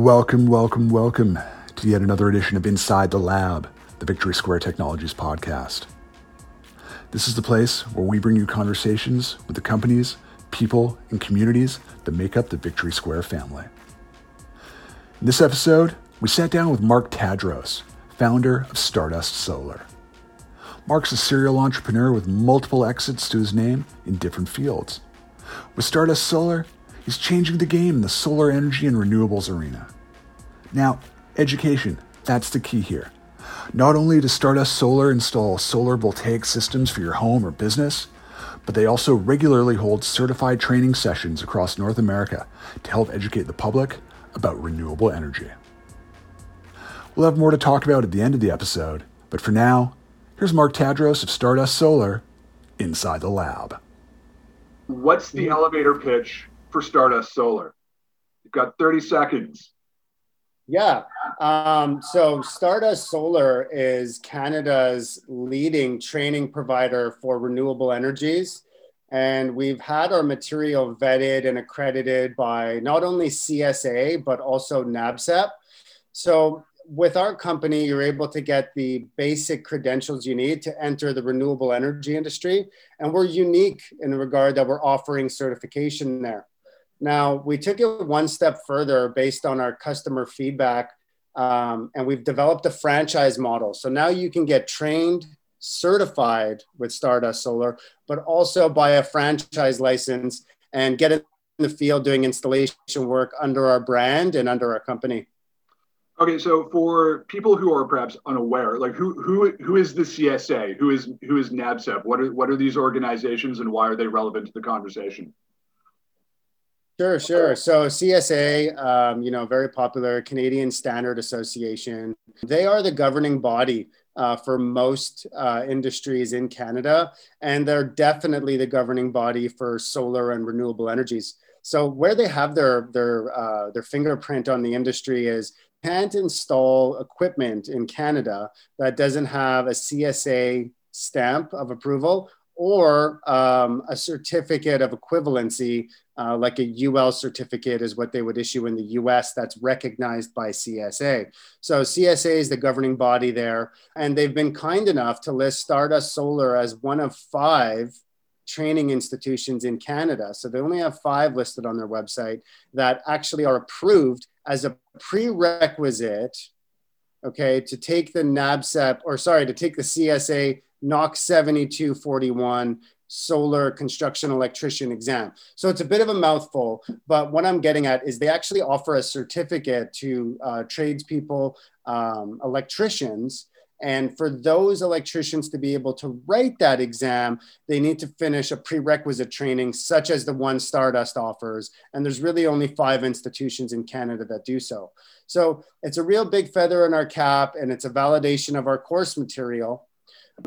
Welcome, welcome, welcome to yet another edition of Inside the Lab, the Victory Square Technologies podcast. This is the place where we bring you conversations with the companies, people, and communities that make up the Victory Square family. In this episode, we sat down with Mark Tadros, founder of Stardust Solar. Mark's a serial entrepreneur with multiple exits to his name in different fields. With Stardust Solar, he's changing the game in the solar energy and renewables arena. Now, education, that's the key here. Not only does Stardust Solar install solar voltaic systems for your home or business, but they also regularly hold certified training sessions across North America to help educate the public about renewable energy. We'll have more to talk about at the end of the episode, but for now, here's Mark Tadros of Stardust Solar inside the lab. What's the elevator pitch for Stardust Solar? You've got 30 seconds. Yeah. Um, so Stardust Solar is Canada's leading training provider for renewable energies. And we've had our material vetted and accredited by not only CSA, but also NABCEP. So with our company, you're able to get the basic credentials you need to enter the renewable energy industry. And we're unique in regard that we're offering certification there. Now, we took it one step further based on our customer feedback, um, and we've developed a franchise model. So now you can get trained, certified with Stardust Solar, but also buy a franchise license and get in the field doing installation work under our brand and under our company. Okay, so for people who are perhaps unaware, like who who who is the CSA? Who is who is NABCEP? What are what are these organizations and why are they relevant to the conversation? Sure, sure. So CSA, um, you know, very popular Canadian Standard Association. They are the governing body uh, for most uh, industries in Canada, and they're definitely the governing body for solar and renewable energies. So where they have their their uh, their fingerprint on the industry is can't install equipment in Canada that doesn't have a CSA stamp of approval or um, a certificate of equivalency, uh, like a UL certificate, is what they would issue in the US that's recognized by CSA. So, CSA is the governing body there, and they've been kind enough to list Stardust Solar as one of five training institutions in Canada. So, they only have five listed on their website that actually are approved as a prerequisite, okay, to take the NABCEP, or sorry, to take the CSA NOC 7241 solar construction electrician exam. So it's a bit of a mouthful, but what I'm getting at is they actually offer a certificate to uh, tradespeople, um, electricians. And for those electricians to be able to write that exam, they need to finish a prerequisite training, such as the one Stardust offers. And there's really only five institutions in Canada that do so. So it's a real big feather in our cap, and it's a validation of our course material.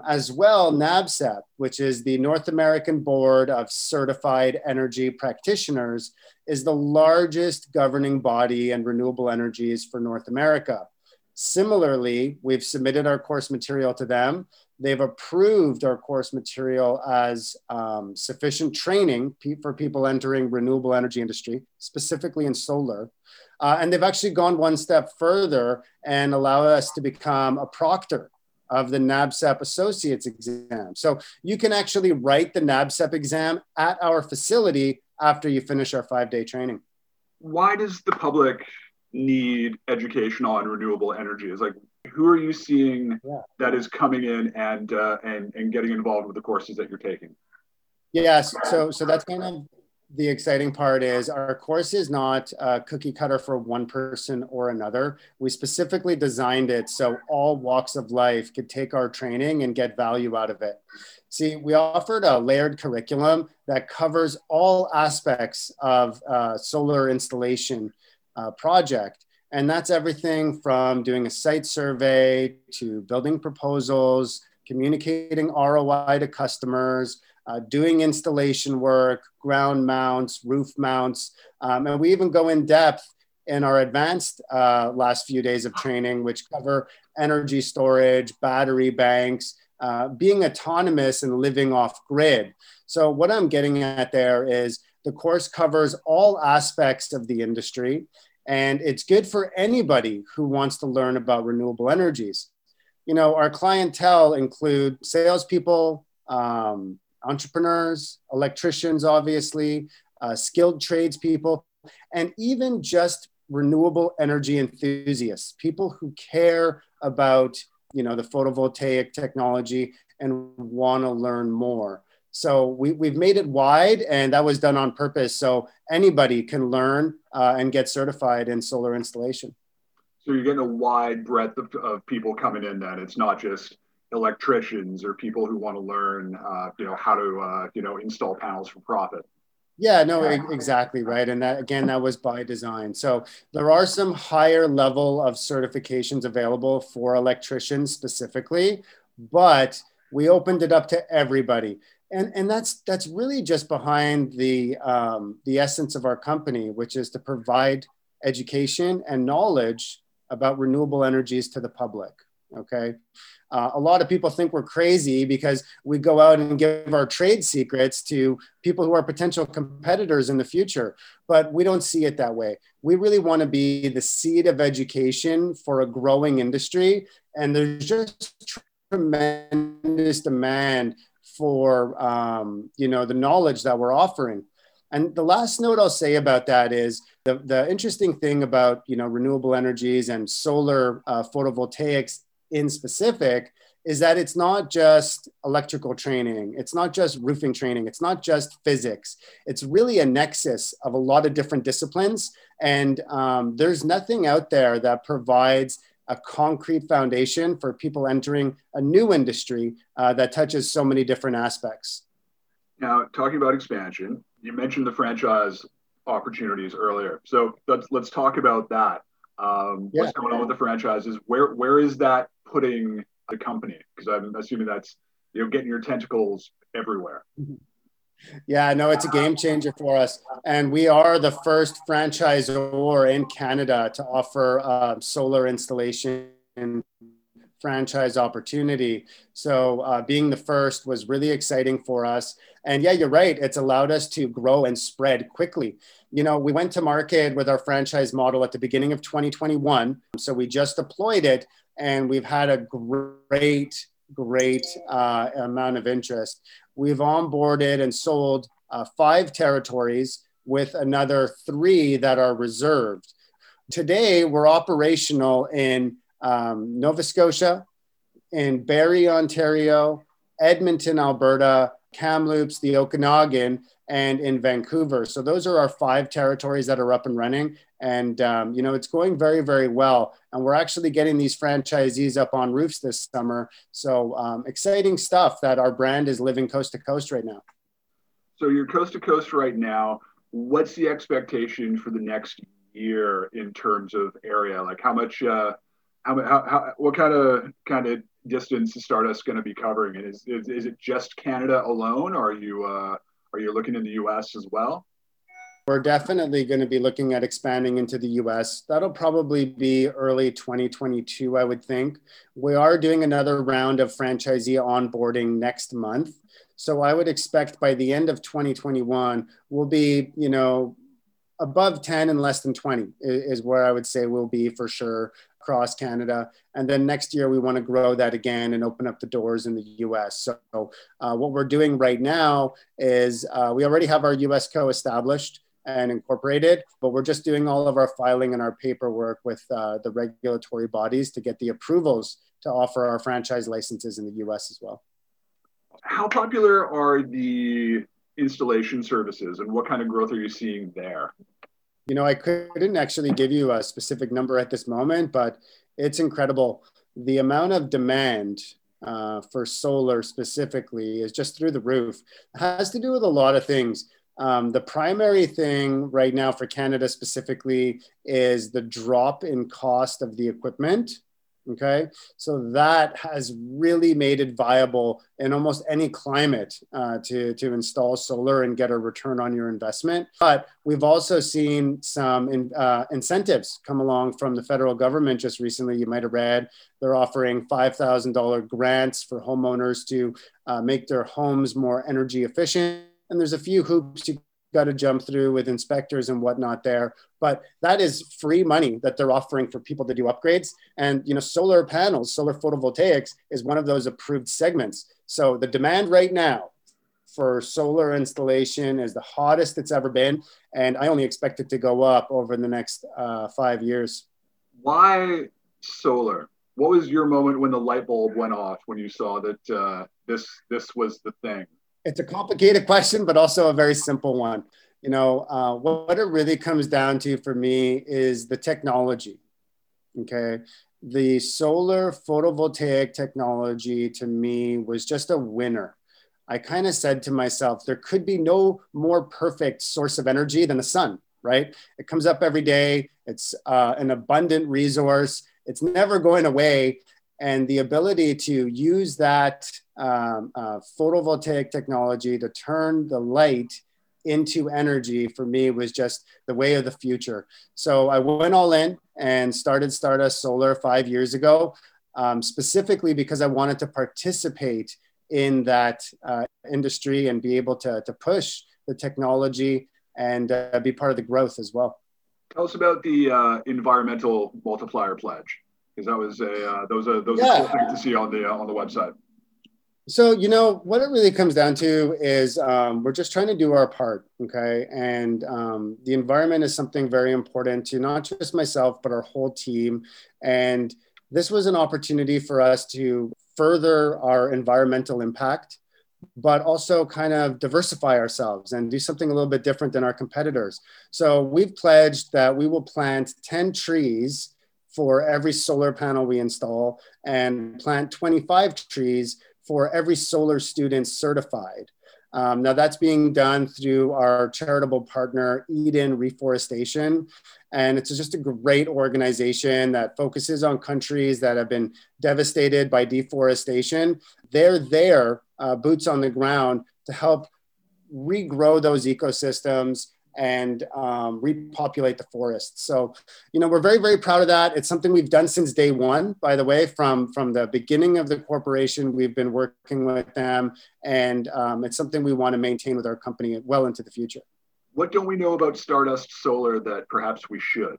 As well, NABCEP, which is the North American Board of Certified Energy Practitioners, is the largest governing body in renewable energies for North America. Similarly, we've submitted our course material to them. They've approved our course material as um, sufficient training for people entering renewable energy industry, specifically in solar. Uh, and they've actually gone one step further and allow us to become a proctor of the NABCEP Associates exam. So you can actually write the NABCEP exam at our facility after you finish our five day training. Why does the public need education on renewable energy? Is like, who are you seeing yeah. that is coming in and, uh, and, and getting involved with the courses that you're taking? Yes. So, so that's kind of the exciting part is our course is not a cookie cutter for one person or another. We specifically designed it so all walks of life could take our training and get value out of it. See, we offered a layered curriculum that covers all aspects of uh, solar installation uh, project. And that's everything from doing a site survey to building proposals, communicating ROI to customers, uh, doing installation work, ground mounts, roof mounts, um, and we even go in depth in our advanced uh, last few days of training, which cover energy storage, battery banks, uh, being autonomous and living off grid. So, what I'm getting at there is the course covers all aspects of the industry. And it's good for anybody who wants to learn about renewable energies. You know, our clientele include salespeople, um, entrepreneurs, electricians, obviously, uh, skilled tradespeople, and even just renewable energy enthusiasts, people who care about you know the photovoltaic technology and want to learn more. So we, we've made it wide, and that was done on purpose. So anybody can learn uh, and get certified in solar installation. So you're getting a wide breadth of, of people coming in. Then it's not just electricians or people who want to learn, uh, you know, how to, uh, you know, install panels for profit. Yeah, no, exactly right. And that again, that was by design. So there are some higher level of certifications available for electricians specifically, but we opened it up to everybody. And, and that's that's really just behind the um, the essence of our company, which is to provide education and knowledge about renewable energies to the public. Okay, uh, a lot of people think we're crazy because we go out and give our trade secrets to people who are potential competitors in the future, but we don't see it that way. We really want to be the seed of education for a growing industry, and there's just tremendous demand for um, you know the knowledge that we're offering. And the last note I'll say about that is the, the interesting thing about you know renewable energies and solar uh, photovoltaics in specific is that it's not just electrical training, it's not just roofing training, it's not just physics. It's really a nexus of a lot of different disciplines. And um, there's nothing out there that provides a concrete foundation for people entering a new industry uh, that touches so many different aspects. Now, talking about expansion, you mentioned the franchise opportunities earlier. So let's let's talk about that. Um, yeah. What's going on with the franchises? Where where is that putting the company? Because I'm assuming that's you know getting your tentacles everywhere. Yeah, no, it's a game changer for us, and we are the first franchisor in Canada to offer uh, solar installation franchise opportunity. So uh, being the first was really exciting for us. And yeah, you're right. It's allowed us to grow and spread quickly. You know, we went to market with our franchise model at the beginning of 2021. So we just deployed it and we've had a great, great uh, amount of interest. We've onboarded and sold uh, five territories with another three that are reserved. Today, we're operational in um, Nova Scotia, in Barrie, Ontario, Edmonton, Alberta, Kamloops, the Okanagan, and in Vancouver. So those are our five territories that are up and running. And, um, you know, it's going very, very well. And we're actually getting these franchisees up on roofs this summer. So um, exciting stuff that our brand is living coast to coast right now. So you're coast to coast right now. What's the expectation for the next year in terms of area? Like how much, uh, how, how, how, what kind of kind of distance is Stardust going to be covering? And is, is, is it just Canada alone, or are you uh, are you looking in the U.S. as well? We're definitely going to be looking at expanding into the US. That'll probably be early 2022, I would think. We are doing another round of franchisee onboarding next month. So I would expect by the end of 2021, we'll be, you know, above 10 and less than 20 is where I would say we'll be for sure across Canada. And then next year, we want to grow that again and open up the doors in the US. So, uh, what we're doing right now is uh, we already have our US co established and incorporated, but we're just doing all of our filing and our paperwork with uh, the regulatory bodies to get the approvals to offer our franchise licenses in the US as well. How popular are the installation services and what kind of growth are you seeing there? You know, I couldn't actually give you a specific number at this moment, but it's incredible. The amount of demand uh, for solar specifically is just through the roof. It has to do with a lot of things. Um, the primary thing right now for Canada specifically is the drop in cost of the equipment. Okay, so that has really made it viable in almost any climate uh, to, to install solar and get a return on your investment. But we've also seen some in, uh, incentives come along from the federal government just recently. You might have read they're offering $5,000 grants for homeowners to uh, make their homes more energy efficient. And there's a few hoops you got to jump through with inspectors and whatnot there. But that is free money that they're offering for people to do upgrades. And you know, solar panels, solar photovoltaics is one of those approved segments. So the demand right now for solar installation is the hottest it's ever been, and I only expect it to go up over the next uh, five years. Why solar? What was your moment when the light bulb went off when you saw that uh, this this was the thing? It's a complicated question, but also a very simple one. You know, uh, what, it really comes down to for me is the technology. Okay, the solar photovoltaic technology to me was just a winner I kind of said to myself, there could be no more perfect source of energy than the sun, right? It comes up every day, it's uh, an abundant resource, it's never going away. And the ability to use that um, uh, photovoltaic technology to turn the light into energy for me was just the way of the future. So I went all in and started Stardust Solar five years ago, um, specifically because I wanted to participate in that uh, industry and be able to, to push the technology and uh, be part of the growth as well. Tell us about the uh, environmental multiplier pledge, because that was a uh, those are those yeah. are cool things to see on the uh, on the website. So you know what it really comes down to is um, we're just trying to do our part, okay? And um, the environment is something very important to not just myself but our whole team. And this was an opportunity for us to further our environmental impact, but also kind of diversify ourselves and do something a little bit different than our competitors. So we've pledged that we will plant 10 trees for every solar panel we install and plant 25 trees for every solar student certified. Um, now that's being done through our charitable partner, Eden Reforestation. And it's just a great organization that focuses on countries that have been devastated by deforestation. They're there, uh, boots on the ground, to help regrow those ecosystems and um, repopulate the forests. So, you know, we're very, very proud of that. It's something we've done since day one, by the way, from, from the beginning of the corporation, we've been working with them. And um, it's something we want to maintain with our company well into the future. What don't we know about Stardust Solar that perhaps we should?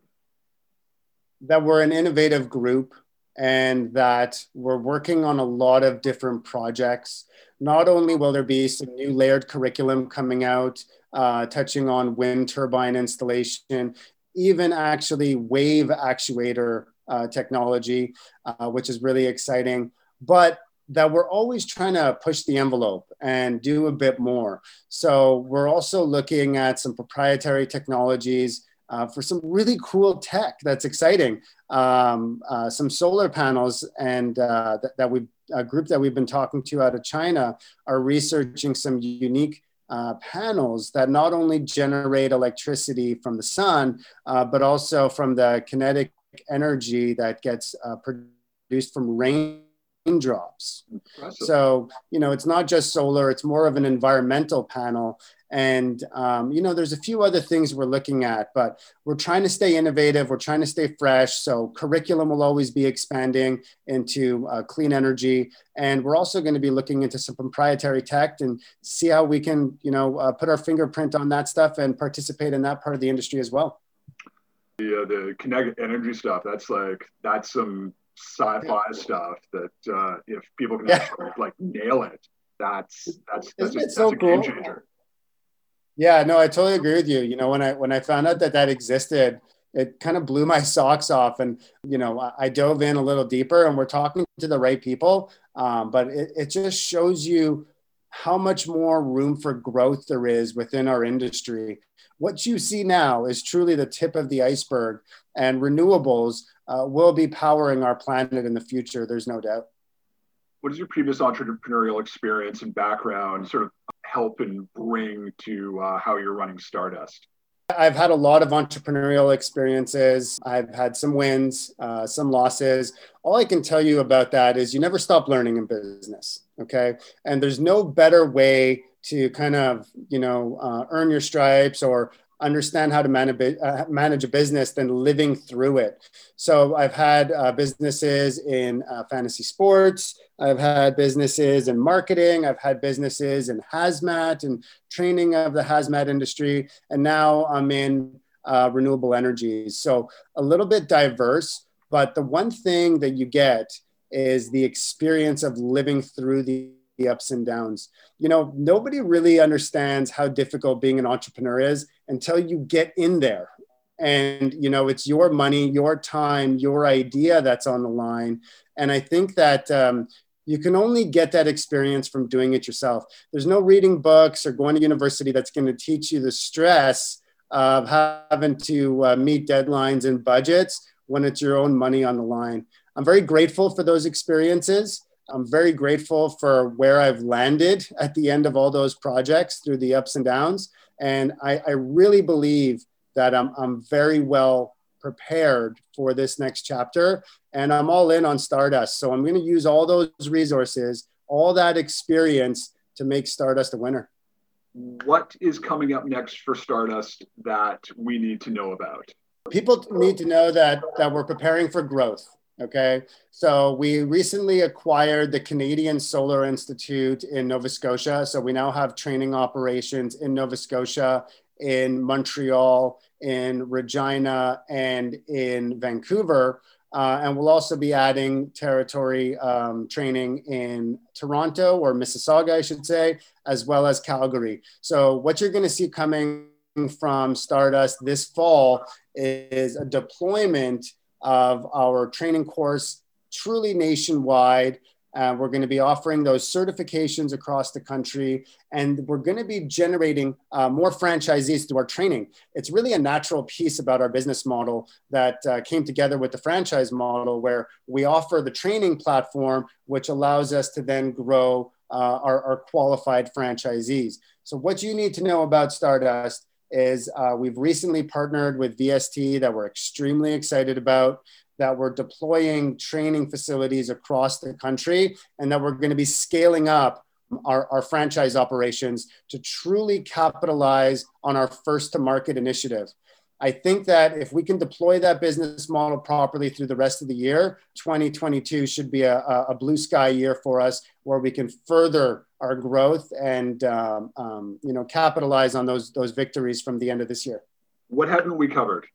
That we're an innovative group and that we're working on a lot of different projects. Not only will there be some new layered curriculum coming out, uh, touching on wind turbine installation, even actually wave actuator uh, technology, uh, which is really exciting. But that we're always trying to push the envelope and do a bit more. So we're also looking at some proprietary technologies uh, for some really cool tech that's exciting. Um, uh, some solar panels and uh, that, that we a group that we've been talking to out of China are researching some unique uh, panels that not only generate electricity from the sun, uh, but also from the kinetic energy that gets uh, produced from rain raindrops. So, you know, it's not just solar, it's more of an environmental panel. And, um, you know, there's a few other things we're looking at, but we're trying to stay innovative. We're trying to stay fresh. So, curriculum will always be expanding into uh, clean energy. And we're also going to be looking into some proprietary tech and see how we can, you know, uh, put our fingerprint on that stuff and participate in that part of the industry as well. The, uh, the kinetic energy stuff, that's like, that's some sci-fi yeah. stuff that uh, if people can yeah. actually, like nail it, that's that's that's, that's so a cool? game changer. Yeah, no, I totally agree with you. You know, when I when I found out that that existed, it kind of blew my socks off, and you know, I, I dove in a little deeper, and we're talking to the right people. Um, but it, it just shows you how much more room for growth there is within our industry. What you see now is truly the tip of the iceberg, and renewables uh, will be powering our planet in the future. There's no doubt. What does your previous entrepreneurial experience and background sort of help and bring to uh, how you're running Stardust? I've had a lot of entrepreneurial experiences. I've had some wins, uh, some losses. All I can tell you about that is you never stop learning in business. Okay. And there's no better way to kind of, you know, uh, earn your stripes or understand how to manage, uh, manage a business than living through it. So I've had uh, businesses in uh, fantasy sports. I've had businesses in marketing. I've had businesses in hazmat and training of the hazmat industry. And now I'm in uh, renewable energies. So a little bit diverse, but the one thing that you get is the experience of living through the the ups and downs. You know, nobody really understands how difficult being an entrepreneur is until you get in there. And, you know, it's your money, your time, your idea that's on the line. And I think that um, you can only get that experience from doing it yourself. There's no reading books or going to university that's going to teach you the stress of having to uh, meet deadlines and budgets when it's your own money on the line. I'm very grateful for those experiences. I'm very grateful for where I've landed at the end of all those projects through the ups and downs. And I, I really believe that I'm, I'm very well prepared for this next chapter. And I'm all in on Stardust. So I'm going to use all those resources, all that experience to make Stardust a winner. What is coming up next for Stardust that we need to know about? People need to know that, that we're preparing for growth Okay, so we recently acquired the Canadian Solar Institute in Nova Scotia. So we now have training operations in Nova Scotia, in Montreal, in Regina, and in Vancouver. Uh, and we'll also be adding territory um, training in Toronto or Mississauga, I should say, as well as Calgary. So, what you're going to see coming from Stardust this fall is a deployment of our training course truly nationwide. Uh, we're going to be offering those certifications across the country, and we're going to be generating uh, more franchisees through our training. It's really a natural piece about our business model that uh, came together with the franchise model, where we offer the training platform, which allows us to then grow uh, our, our qualified franchisees. So, what you need to know about Stardust is uh, we've recently partnered with VST that we're extremely excited about, that we're deploying training facilities across the country, and that we're going to be scaling up our, our franchise operations to truly capitalize on our first to market initiative. I think that if we can deploy that business model properly through the rest of the year, 2022 should be a, a blue sky year for us where we can further our growth and um, um, you know capitalize on those those victories from the end of this year. What haven't we covered?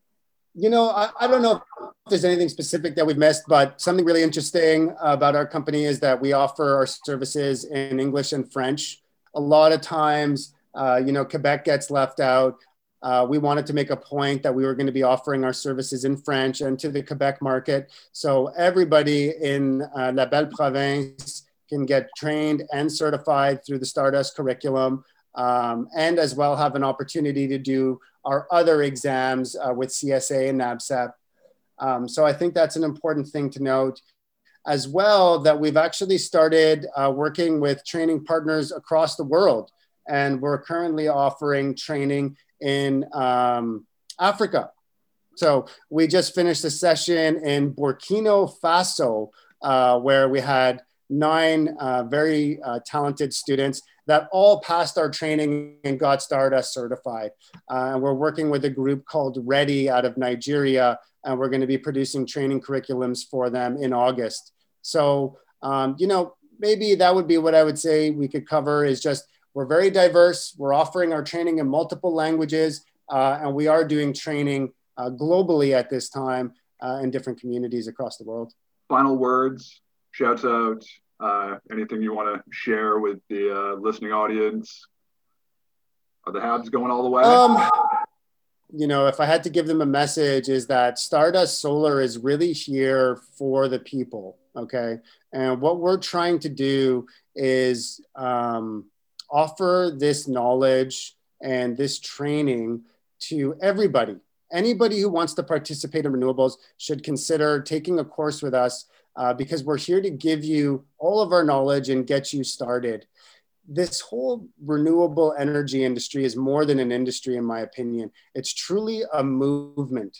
You know, I, I don't know if there's anything specific that we've missed, but something really interesting about our company is that we offer our services in English and French. A lot of times, uh, you know, Quebec gets left out. Uh, we wanted to make a point that we were going to be offering our services in French and to the Quebec market. So everybody in uh, La Belle Province can get trained and certified through the Stardust curriculum, um, and as well have an opportunity to do our other exams uh, with CSA and NABCEP. Um, so I think that's an important thing to note. As well, that we've actually started uh, working with training partners across the world, and we're currently offering training in um, Africa. So we just finished a session in Burkina Faso uh, where we had nine uh, very uh, talented students that all passed our training and got Stardust certified. Uh, and we're working with a group called Ready out of Nigeria, and we're going to be producing training curriculums for them in August. So, um, you know, maybe that would be what I would say we could cover is just we're very diverse. We're offering our training in multiple languages, uh, and we are doing training uh, globally at this time uh, in different communities across the world. Final words shouts out, uh, anything you want to share with the uh, listening audience? Are the Habs going all the way? Um, you know, if I had to give them a message, is that Stardust Solar is really here for the people. Okay. And what we're trying to do is um, offer this knowledge and this training to everybody. Anybody who wants to participate in renewables should consider taking a course with us uh, because we're here to give you all of our knowledge and get you started. This whole renewable energy industry is more than an industry, in my opinion. It's truly a movement.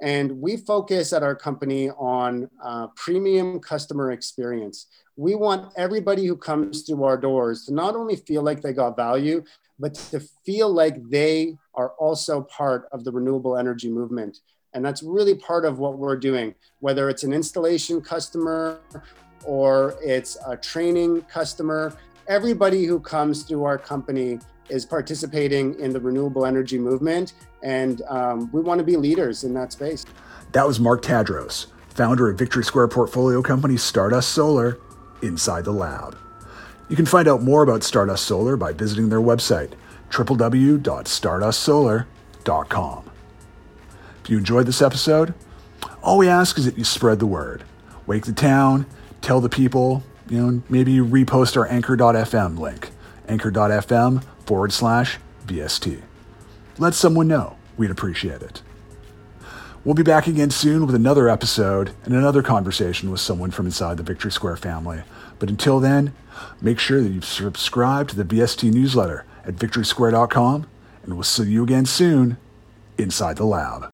And we focus at our company on uh, premium customer experience. We want everybody who comes through our doors to not only feel like they got value, but to feel like they are also part of the renewable energy movement. And that's really part of what we're doing, whether it's an installation customer or it's a training customer. Everybody who comes through our company is participating in the renewable energy movement, and um, we want to be leaders in that space. That was Mark Tadros, founder of Victory Square portfolio company Stardust Solar, inside the lab. You can find out more about Stardust Solar by visiting their website, www.stardustsolar.com. If you enjoyed this episode, all we ask is that you spread the word. Wake the town, tell the people, you know, maybe repost our anchor.fm link, anchor.fm forward slash VST. Let someone know. We'd appreciate it. We'll be back again soon with another episode and another conversation with someone from inside the Victory Square family. But until then, make sure that you subscribe to the VST newsletter at victorysquare.com, and we'll see you again soon inside the lab.